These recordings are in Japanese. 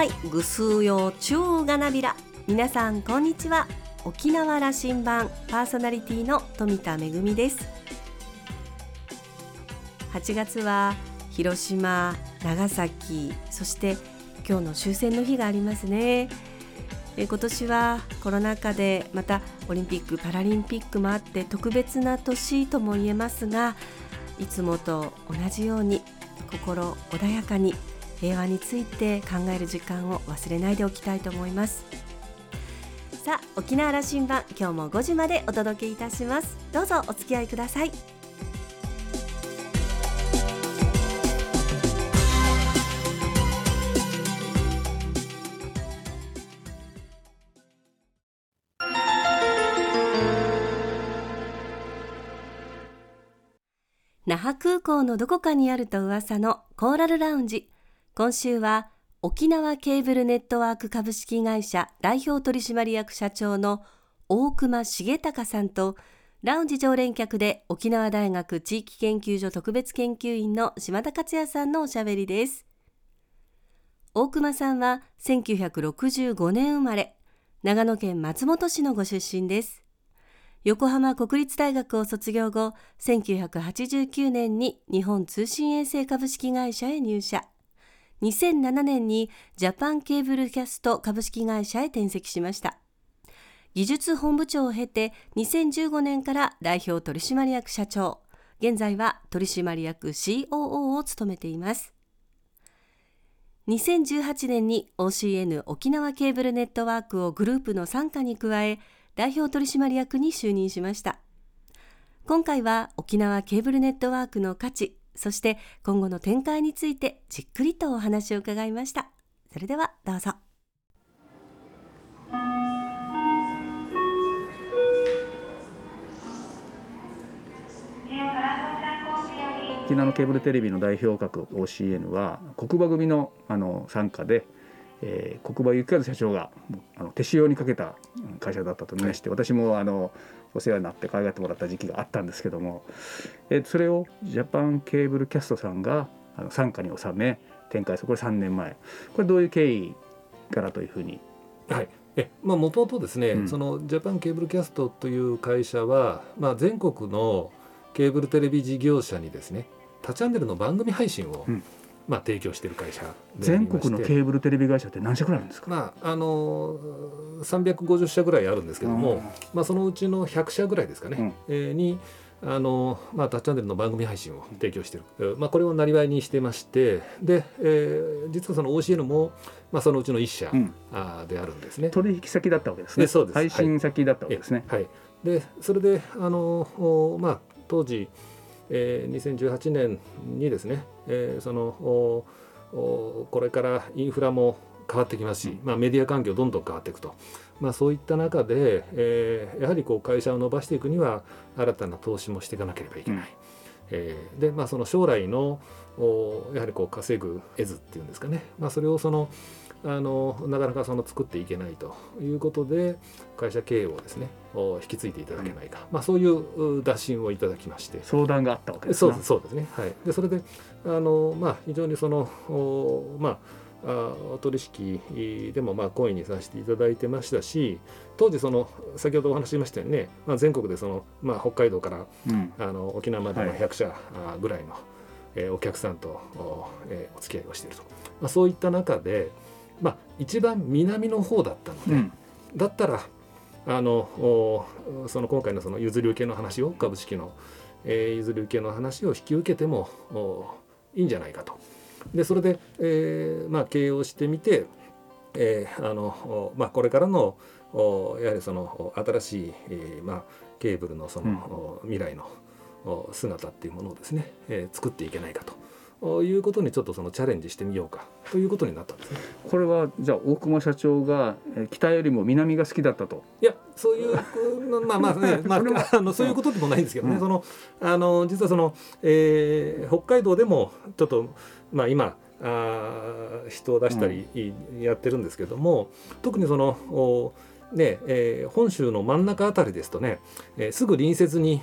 はいぐすう。よちゅう。がなびら皆さんこんにちは沖縄羅針盤パーソナリティの富田恵です8月は広島長崎そして今日の終戦の日がありますねえ今年はコロナ禍でまたオリンピック・パラリンピックもあって特別な年とも言えますがいつもと同じよう。に心穏やかに平和について考える時間を忘れないでおきたいと思います。さあ沖縄羅針盤今日も5時までお届けいたします。どうぞお付き合いください。那覇空港のどこかにあると噂のコーラルラウンジ。今週は沖縄ケーブルネットワーク株式会社代表取締役社長の大熊重隆さんとラウンジ常連客で沖縄大学地域研究所特別研究員の島田克也さんのおしゃべりです。大熊さんは1965年生まれ長野県松本市のご出身です。横浜国立大学を卒業後1989年に日本通信衛星株式会社へ入社。2007年にジャパンケーブルキャスト株式会社へ転籍しました。技術本部長を経て2015年から代表取締役社長、現在は取締役 COO を務めています。2018年に OCN 沖縄ケーブルネットワークをグループの傘下に加え、代表取締役に就任しました。今回は沖縄ケーブルネットワークの価値、そして今後の展開についてじっくりとお話を伺いました。それではどうぞ。沖縄のケーブルテレビの代表格 OCN は国馬組のあの参加で、えー、国馬幸和社長があの手塩にかけた会社だったと見まして、はい、私もあのお世話になって可愛がってもらった時期があったんですけども、えそれをジャパンケーブルキャストさんがあの傘下に収め展開する。これ3年前。これどういう経緯からというふうに？はい。えまあ、もともとですね、うん、そのジャパンケーブルキャストという会社は、まあ、全国のケーブルテレビ事業者にですね多チャンネルの番組配信を、うんまあ、提供している会社全国のケーブルテレビ会社って何社ぐらいあるんですか、まあ、あの350社ぐらいあるんですけども、まあ、そのうちの100社ぐらいですかね、うん、えー、にあのまあ、タッチチャンネルの番組配信を提供している、まあ、これをなりわいにしてましてで、えー、実はその OCN も、まあ、そのうちの1社、うん、あであるんですね。取引先だったわけですね。そうです。配信先だったわけですね、はい、はい、でそれであの、まあ、当時えー、2018年にですね、えー、そのこれからインフラも変わってきますし、まあ、メディア環境どんどん変わっていくと、まあ、そういった中で、えー、やはりこう会社を伸ばしていくには新たな投資もしていかなければいけない。うん、えー、でまあその将来のやはりこう稼ぐ絵図っていうんですかね、まあ、それをそのあのなかなかその作っていけないということで会社経営をですね引き継いでいただけないか、まあ、そういう打診をいただきまして。相談があったわけですそうそうですね、はい、でそれであの、まあ、非常にそのまあお取引でもまあ懇意にさせていただいてましたし当時その先ほどお話ししましたよね、まあ、全国でその、まあ、北海道から、うん、あの沖縄までの100社ぐらいの、はい、えー、お客さんとお,、えー、お付き合いをしていると、まあ、そういった中で、まあ、一番南の方だったので、うん、だったらあのその今回のその譲り受けの話を株式の、えー、譲り受けの話を引き受けてもいいんじゃないかと。でそれで、えーまあ、経営をしてみて、えーあのまあ、これからのやはりその新しい、えーまあ、ケーブルのその、うん、未来の姿っていうものをですね、えー、作っていけないかと。いうことにちょっとそのチャレンジしてみようか。ということになったんです。ね。これはじゃあ大熊社長が北よりも南が好きだったと。いやそういうまあまあね、まあ、あのそういうことでもないんですけどね、うん、そのあの実はその、えー、北海道でもちょっとまあ今あ人を出したりやってるんですけども、うん、特にそのねえー本州の真ん中あたりですとね、えーすぐ隣接に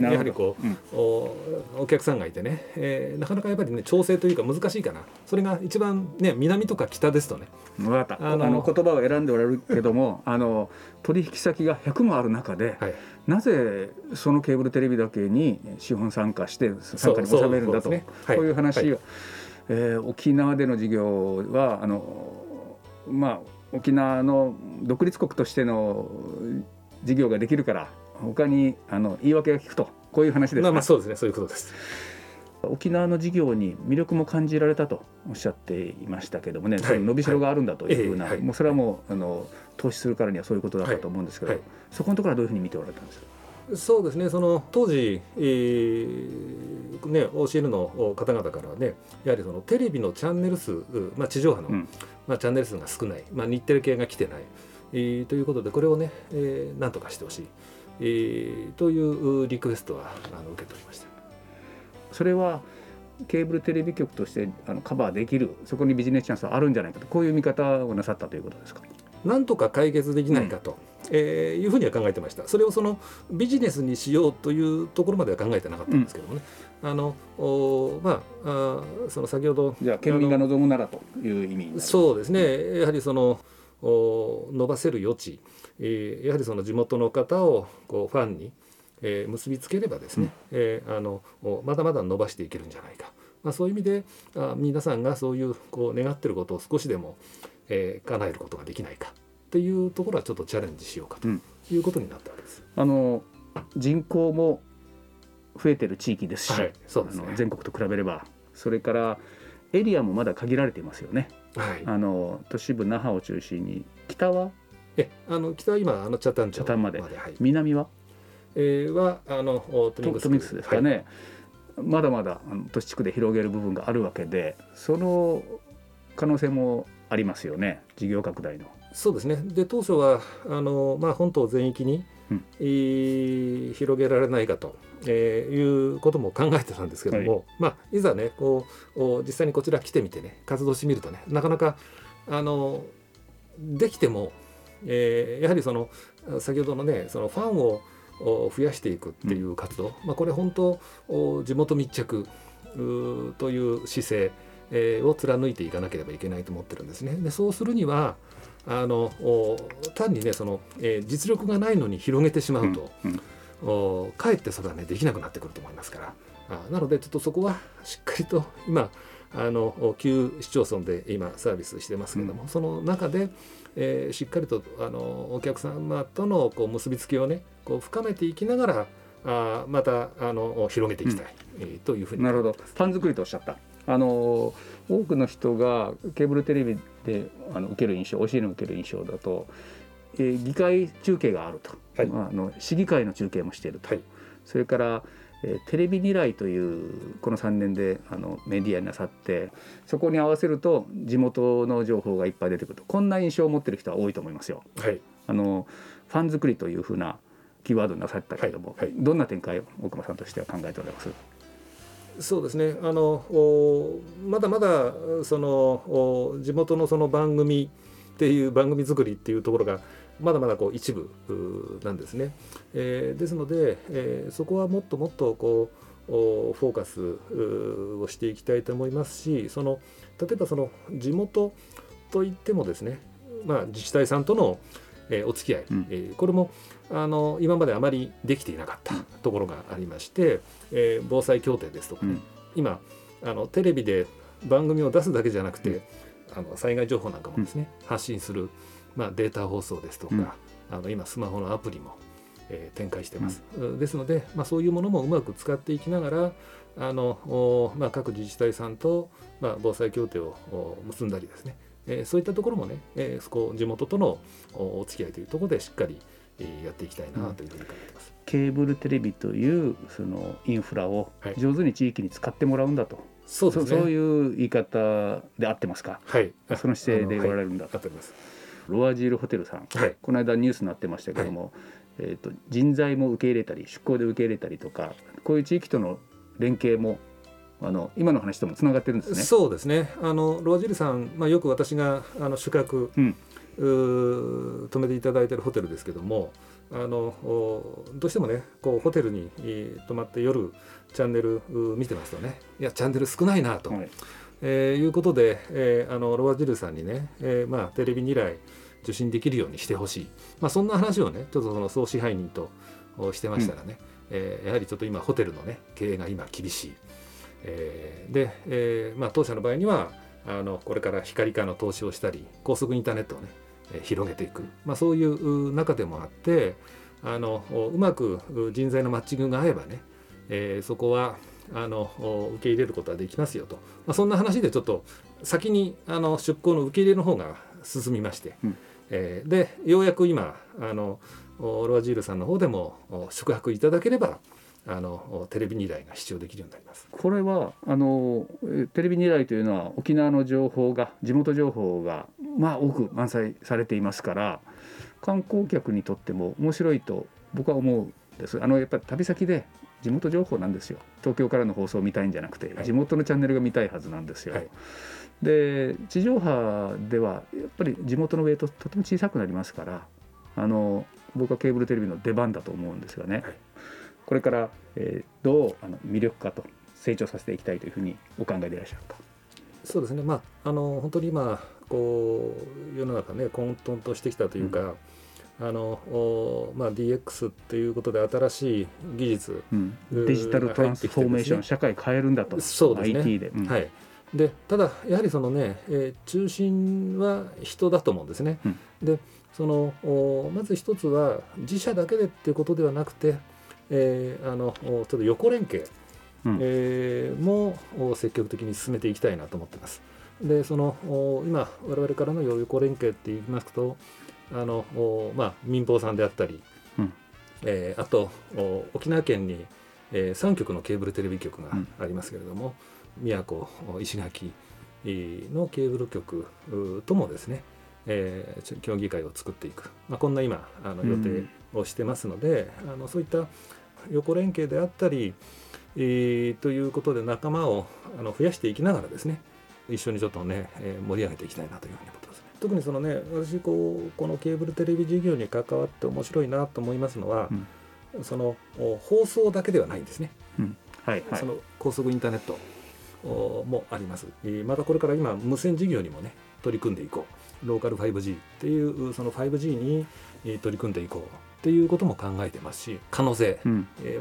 やはりこう、うん。おお客さんがいてね、えーなかなかやっぱりね調整というか難しいかな。それが一番ね南とか北ですとね。分かった。ああのの言葉を選んでおられるけども あの取引先が100もある中で、はい。なぜそのケーブルテレビだけに資本参加して参加に収めるんだと。そうね。はい。こういう話を、はい。えー沖縄での事業はあのまあ沖縄の独立国としての事業ができるから他にあの言い訳が聞くとこういう話ですか、まあまあそうですね。そういうことです。沖縄の事業に魅力も感じられたとおっしゃっていましたけどもね、はい。伸びしろがあるんだというふうな、はい。もうそれはもうあの投資するからにはそういうことだったと思うんですけど、はい。はい。そこのところはどういうふうに見ておられたんですか？そうですね。その当時、えーね、OCN の方々からはねやはりそのテレビのチャンネル数、うまあ、地上波の、うんまあ、チャンネル数が少ない、まあ、日テレ系が来てない、えーということでこれをね、えーなんとかしてほしい、えーというリクエストはあの受けておりました。それはケーブルテレビ局としてあのカバーできるそこにビジネスチャンスはあるんじゃないかとこういう見方をなさったということですか？なんとか解決できないかと、えーいうふうには考えてました。それをそのビジネスにしようというところまでは考えてなかったんですけどもね。あのおまああーその先ほどじゃあ県民が望むならという意味そうですね。やはりそのお伸ばせる余地、えーやはりその地元の方をこうファンに、えー結びつければですね、えーあのおまだまだ伸ばしていけるんじゃないか、まあ、そういう意味であ皆さんがそういうこう願ってることを少しでも、えー叶えることができないかっていうところはちょっとチャレンジしようかとうん。いうことになったわけです。あの人口も増えてる地域ですし、はいそうですね。全国と比べればそれからエリアもまだ限られていますよね。はい、あの都市部那覇を中心に北は？えあの北は今あの北谷町まで。はい。南は？えーはあのおトトミクスですかね、まだまだあの都市地区で広げる部分があるわけでその可能性もありますよね。事業拡大の。そうですね。で当初はあの、まあ、本島全域に、うん。えー広げられないかと、えーいうことも考えてたんですけども、い。まあ、いざねこうお実際にこちら来てみてね活動してみるとねなかなかあのできても、えーやはりその先ほどのねそのファンをお増やしていくっていう活動、まあ、これ本当お地元密着という姿勢、えーを貫いていかなければいけないと思ってるんですね。でそうするにはあのお単にねその、えー実力がないのに広げてしまうと、うんうん。おかえってそれはねできなくなってくると思いますから。あなのでちょっとそこはしっかりと今あのお旧市町村で今サービスしてますけども、その中で、えーしっかりとあのお客様とのこう結びつきをねこう深めていきながらあまたあの広げていきたい、えーというふうになるほど。思ってますファン作りとおっしゃった。あの多くの人がケーブルテレビであの受ける印象 OCN を受ける印象だと、えー議会中継があると、はい。まあ、あの市議会の中継もしていると、はい。それから、えーテレビ未来というこの3年であのメディアになさってそこに合わせると地元の情報がいっぱい出てくると。こんな印象を持ってる人は多いと思いますよ。はい。あのファン作りというふうなキーワードになさったけれども、はいはい。どんな展開を大熊さんとしては考えておられます？そうですね。あのおまだまだそのお地元のその番組っていう番組作りっていうところがまだまだこう一部なんですね、えーですので、えーそこはもっともっとこうおフォーカスをしていきたいと思いますしその例えばその地元といってもですね、まあ、自治体さんとの、えーお付き合い、うん。えーこれもあの今まであまりできていなかったところがありまして、えー防災協定ですとかね、うん。今あのテレビで番組を出すだけじゃなくて、あの災害情報なんかもですね、発信する、まあ、データ放送ですとか、うん。あの今スマホのアプリも、えー展開してます、ですので、まあ、そういうものもうまく使っていきながらあの、おまあ、各自治体さんと、まあ、防災協定をお結んだりですね、えーそういったところもね、えーそこ地元とのおお付き合いというところでしっかり、えーやっていきたいなというふうに考えてます。ケーブルテレビというそのインフラをはい。上手に地域に使ってもらうんだと、そうですね。そういう言い方で合ってますか？はい、その姿勢でおられるんだと、あとります。ロアジールホテルさん、はい。この間ニュースになってましたけども、えー、と人材も受け入れたり出向で受け入れたりとかこういう地域との連携もあの今の話ともつながってるんですね。そうですね。あのロアジルさん、まあ、よく私があの宿泊、うん。うー泊めていただいてるホテルですけどもあのおどうしてもねこうホテルにえー泊まって夜チャンネルう見てますとねいやチャンネル少ないなと、はい。えーいうことで、えーあのロワジルさんにね、えーまあ、テレビ2台受信できるようにしてほしい、まあ、そんな話をねちょっとその総支配人とおしてましたらね、えーやはりちょっと今ホテルのね経営が今厳しい、えーで、えーまあ、当社の場合にはあのこれから光化の投資をしたり高速インターネットをね、えー広げていく、まあ、そういう中でもあってあのうまく人材のマッチングが合えばね、えーそこはあの受け入れることはできますよと、まあ、そんな話でちょっと先にあの出向の受け入れの方が進みまして、うん。えーでようやく今あのおロアジールさんの方でもお宿泊いただければあのおテレビ2台が視聴できるようになります。これはあのえテレビ2台というのは沖縄の情報が地元情報がまあ多く満載されていますから観光客にとっても面白いと僕は思うんですあのやっぱり旅先で地元情報なんですよ東京からの放送を見たいんじゃなくて、はい地元のチャンネルが見たいはずなんですよ。はいで地上波ではやっぱり地元のウェイトとても小さくなりますからあの僕はケーブルテレビの出番だと思うんですがね、はい。これから、えーどうあの魅力化と成長させていきたいというふうにお考えでいらっしゃるか。そうですね、まあ、あの本当に今こう世の中ね混沌としてきたというか、あのおまあ、DX っていうことで新しい技術、うん。デジタルトランスフォーメーション、ね。社会変えるんだと。そうですね。IT で、うん。はい、でただやはりそのね、えー中心は人だと思うんですね。うんでそのおまず一つは自社だけでっていうことではなくて、えーあのおちょっと横連携、うんえーもお積極的に進めていきたいなと思ってます。でそのお今我々からの横連携って言いますとあのおまあ、民放さんであったり、うんえーあとお沖縄県に、え3局のケーブルテレビ局がうんありますけれども、宮古石垣のケーブル局うともですね、えー協議会を作っていく、まあ、こんな今あの予定をしてますので、あのそういった横連携であったり、えーということで仲間をあの増やしていきながらですね一緒にちょっとね、えー盛り上げていきたいなというふうに思ってますね。特にそのね私こうこのケーブルテレビ事業に関わって面白いなと思いますのは、そのお放送だけではないんですね。はいはいその高速インターネットおもあります。えーまたこれから今無線事業にもね取り組んでいこう。ローカル 5G っていうその 5G にえー取り組んでいこうっていうことも考えてますし可能性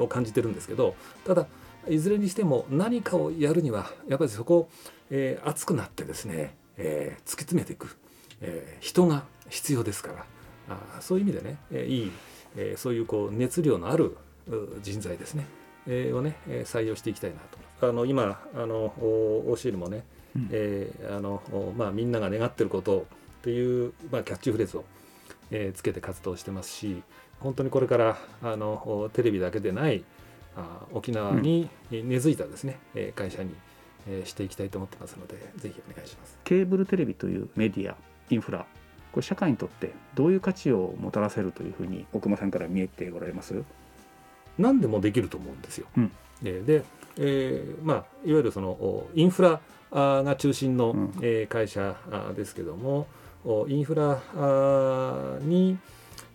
を感じてるんですけどただいずれにしても何かをやるにはやっぱりそこ、えー熱くなってですね、えー突き詰めていく、えー人が必要ですからあーそういう意味でね、えーいい、えーそういうこう熱量のあるう人材ですね、えーをね、えー採用していきたいなと。あの今あのお OCL もね、うんえーあのおまあ、みんなが願ってることをっていう、まあ、キャッチフレーズを、えーつけて活動してますし本当にこれからあのおテレビだけでないあ沖縄に根付いたですね、えー会社に、えーしていきたいと思ってますのでぜひお願いします。ケーブルテレビというメディアインフラこれ社会にとってどういう価値をもたらせるというふうに奥間さんから見えておられます？何でもできると思うんですよ。うん。えーで、えーまあ、いわゆるそのおインフラが中心の、うん。えー会社ですけどもおインフラに、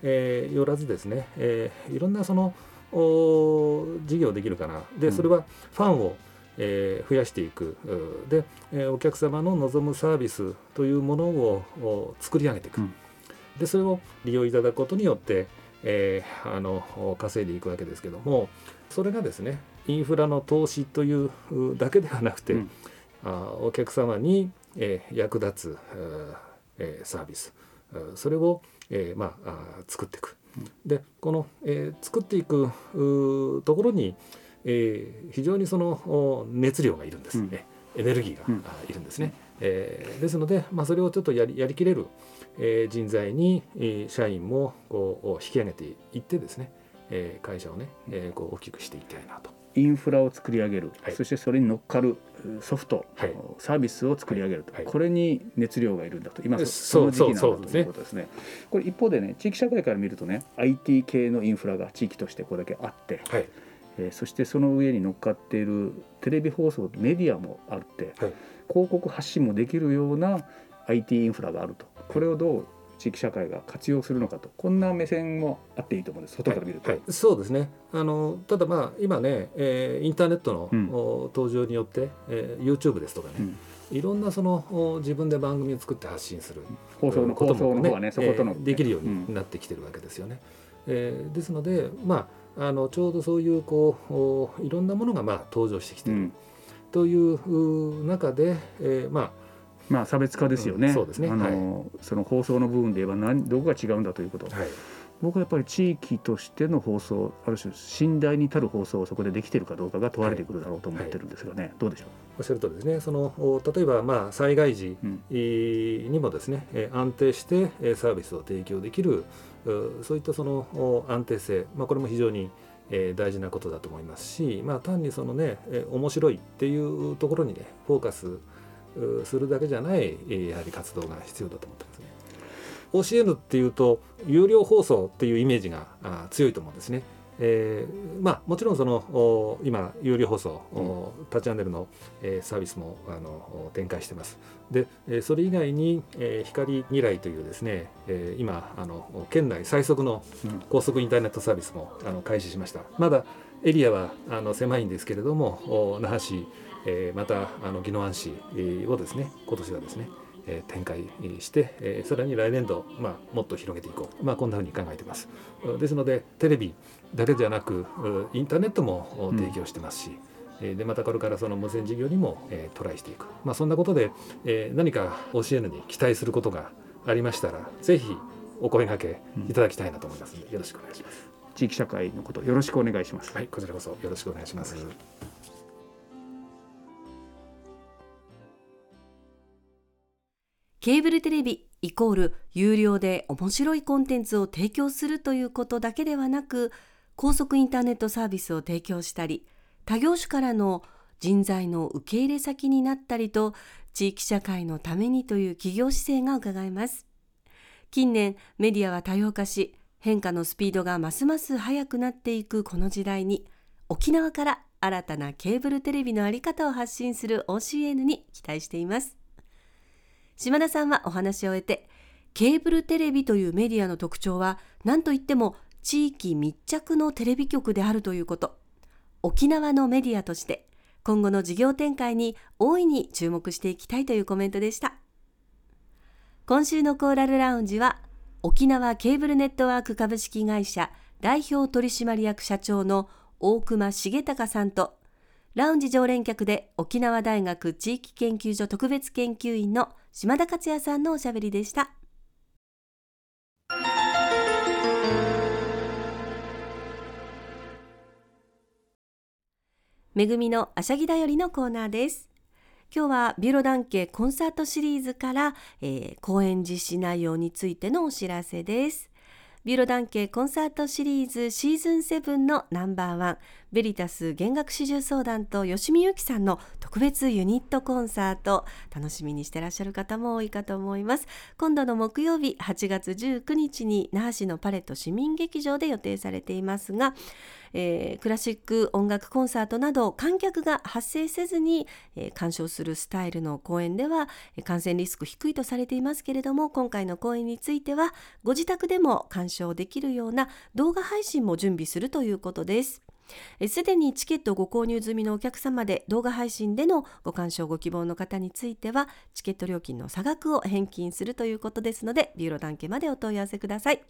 えーよらずですね、えーいろんなそのお事業できるかな。でうん。それはファンを、えー増やしていく。うで、えーお客様の望むサービスというものをお作り上げていく、うん。でそれを利用いただくことによって、えーあの稼いでいくわけですけどもそれがですねインフラの投資といううだけではなくて、うん。あお客様に、えー役立つ、うえーサービス。うそれを、えーまあ、あ作っていく。でこの、えー作っていくうところに、えー非常にそのお熱量がいるんですね、エネルギーが、うん。あいるんですね。えーですので、まあ、それをちょっとやりやりきれる、えー人材に、えー社員もこう引き上げていってですね、えー会社をね、えーこう大きくしていきたいなと。インフラを作り上げる、はい。そしてそれに乗っかるうソフト、はい。サービスを作り上げると、はい。これに熱量がいるんだと。今その時期なんだということですね。これ一方でね地域社会から見るとね IT 系のインフラが地域としてこれだけあって、はいえーそしてその上に乗っかっているテレビ放送メディアもあって、はい。広告発信もできるような IT インフラがあると。これをどう地域社会が活用するのかと。こんな目線もあっていいと思うんです。外から見ると。はい。はい、そうですね。あのただまあ今ね、えー、インターネットの、うん、登場によって、えー、YouTube ですとかね、うん。いろんなその自分で番組を作って発信する放送のこともね、ねそことの、えー、できるようになってきてるわけですよね。うん、えー、ですのでまああのちょうどそういうこういろんなものがまあ登場してきてる、うん、という中で、えー、まあまあ差別化ですよね。うん、そうですね。あの、はい、その放送の部分で言えば何どこが違うんだということ。はい、僕はやっぱり地域としての放送ある種信頼に足る放送をそこでできているかどうかが問われてくるだろうと思ってるんですがね、はい、どうでしょう？おっしゃるとですね。その例えばまあ災害時にもですね、うん、安定してサービスを提供できるそういったその安定性、まあ、これも非常に大事なことだと思いますし、まあ、単にそのね面白いっていうところにねフォーカスするだけじゃないやはり活動が必要だと思ってます。ね。OCN っていうと有料放送っていうイメージが強いと思うんですね。えー、まあもちろんその今有料放送、うん、タチャンネルの、えー、サービスもあの展開してます。で、えー、それ以外に、えー、光未来というですね、えー、今あの県内最速の高速インターネットサービスもあの開始しました。まだエリアはあの狭いんですけれども那覇市、えー、またあの宜野湾市をですね今年はですねえ展開して、えさらに来年度、まあ、もっと広げていこう、まあ、こんなふうに考えています。ですのでテレビだけではなくインターネットも提供してますし、うん、でまたこれからその無線事業にも、えトライしていく、まあ、そんなことで、え何か OCN に期待することがありましたらぜひお声がけいただきたいなと思いますので、よろしくお願いします。地域社会のことよろしくお願いします。はいこちらこそよろしくお願いします、ケーブルテレビイコール有料で面白いコンテンツを提供するということだけではなく高速インターネットサービスを提供したり他業種からの人材の受け入れ先になったりと地域社会のためにという企業姿勢が伺えます。近年メディアは多様化し変化のスピードがますます速くなっていくこの時代に沖縄から新たなケーブルテレビの在り方を発信する OCN に期待しています。島田さんはお話を終えてケーブルテレビというメディアの特徴は何といっても地域密着のテレビ局であるということ。沖縄のメディアとして今後の事業展開に大いに注目していきたいというコメントでした。今週のコーラルラウンジは沖縄ケーブルネットワーク株式会社代表取締役社長の大熊重隆さんとラウンジ常連客で沖縄大学地域研究所特別研究員の島田克也さんのおしゃべりでした。めぐみのあしゃぎだよりのコーナーです。今日はビューロダンケコンサートシリーズから、えー、公演実施内容についてのお知らせです。ビュロダンケコンサートシリーズシーズン7のナンバーワンベリタス弦楽四重相談と吉見由紀さんの特別ユニットコンサート楽しみにしてらっしゃる方も多いかと思います。今度の木曜日8月19日に那覇市のパレット市民劇場で予定されていますがえー、クラシック音楽コンサートなど観客が発生せずに、えー、鑑賞するスタイルの公演では感染リスク低いとされていますけれども今回の公演についてはご自宅でも鑑賞できるような動画配信も準備するということです。すでにチケットご購入済みのお客様で動画配信でのご鑑賞ご希望の方についてはチケット料金の差額を返金するということですのでビューロ団家までお問い合わせください。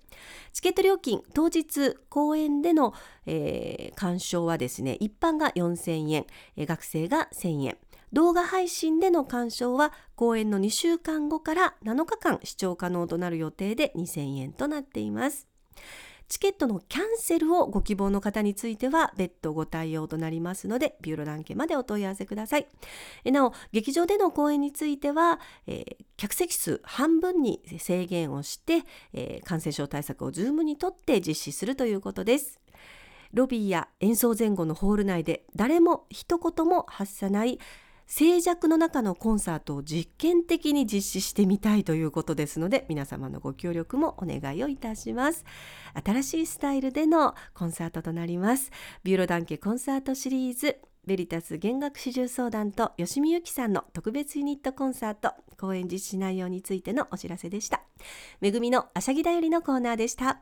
チケット料金当日公演での、えー、鑑賞はですね一般が4000円、学生が1000円。動画配信での鑑賞は公演の2週間後から7日間視聴可能となる予定で2000円となっています。チケットのキャンセルをご希望の方については別途ご対応となりますのでビューロランケまでお問い合わせください。なお劇場での公演については、えー、客席数半分に制限をして、えー、感染症対策を十分にとって実施するということです。ロビーや演奏前後のホール内で誰も一言も発さない静寂の中のコンサートを実験的に実施してみたいということですので皆様のご協力もお願いをいたします。新しいスタイルでのコンサートとなります。ビューロダンケコンサートシリーズベリタス弦楽四重相談と吉見由紀さんの特別ユニットコンサート公演実施内容についてのお知らせでした。めぐみのあしゃぎだよりのコーナーでした。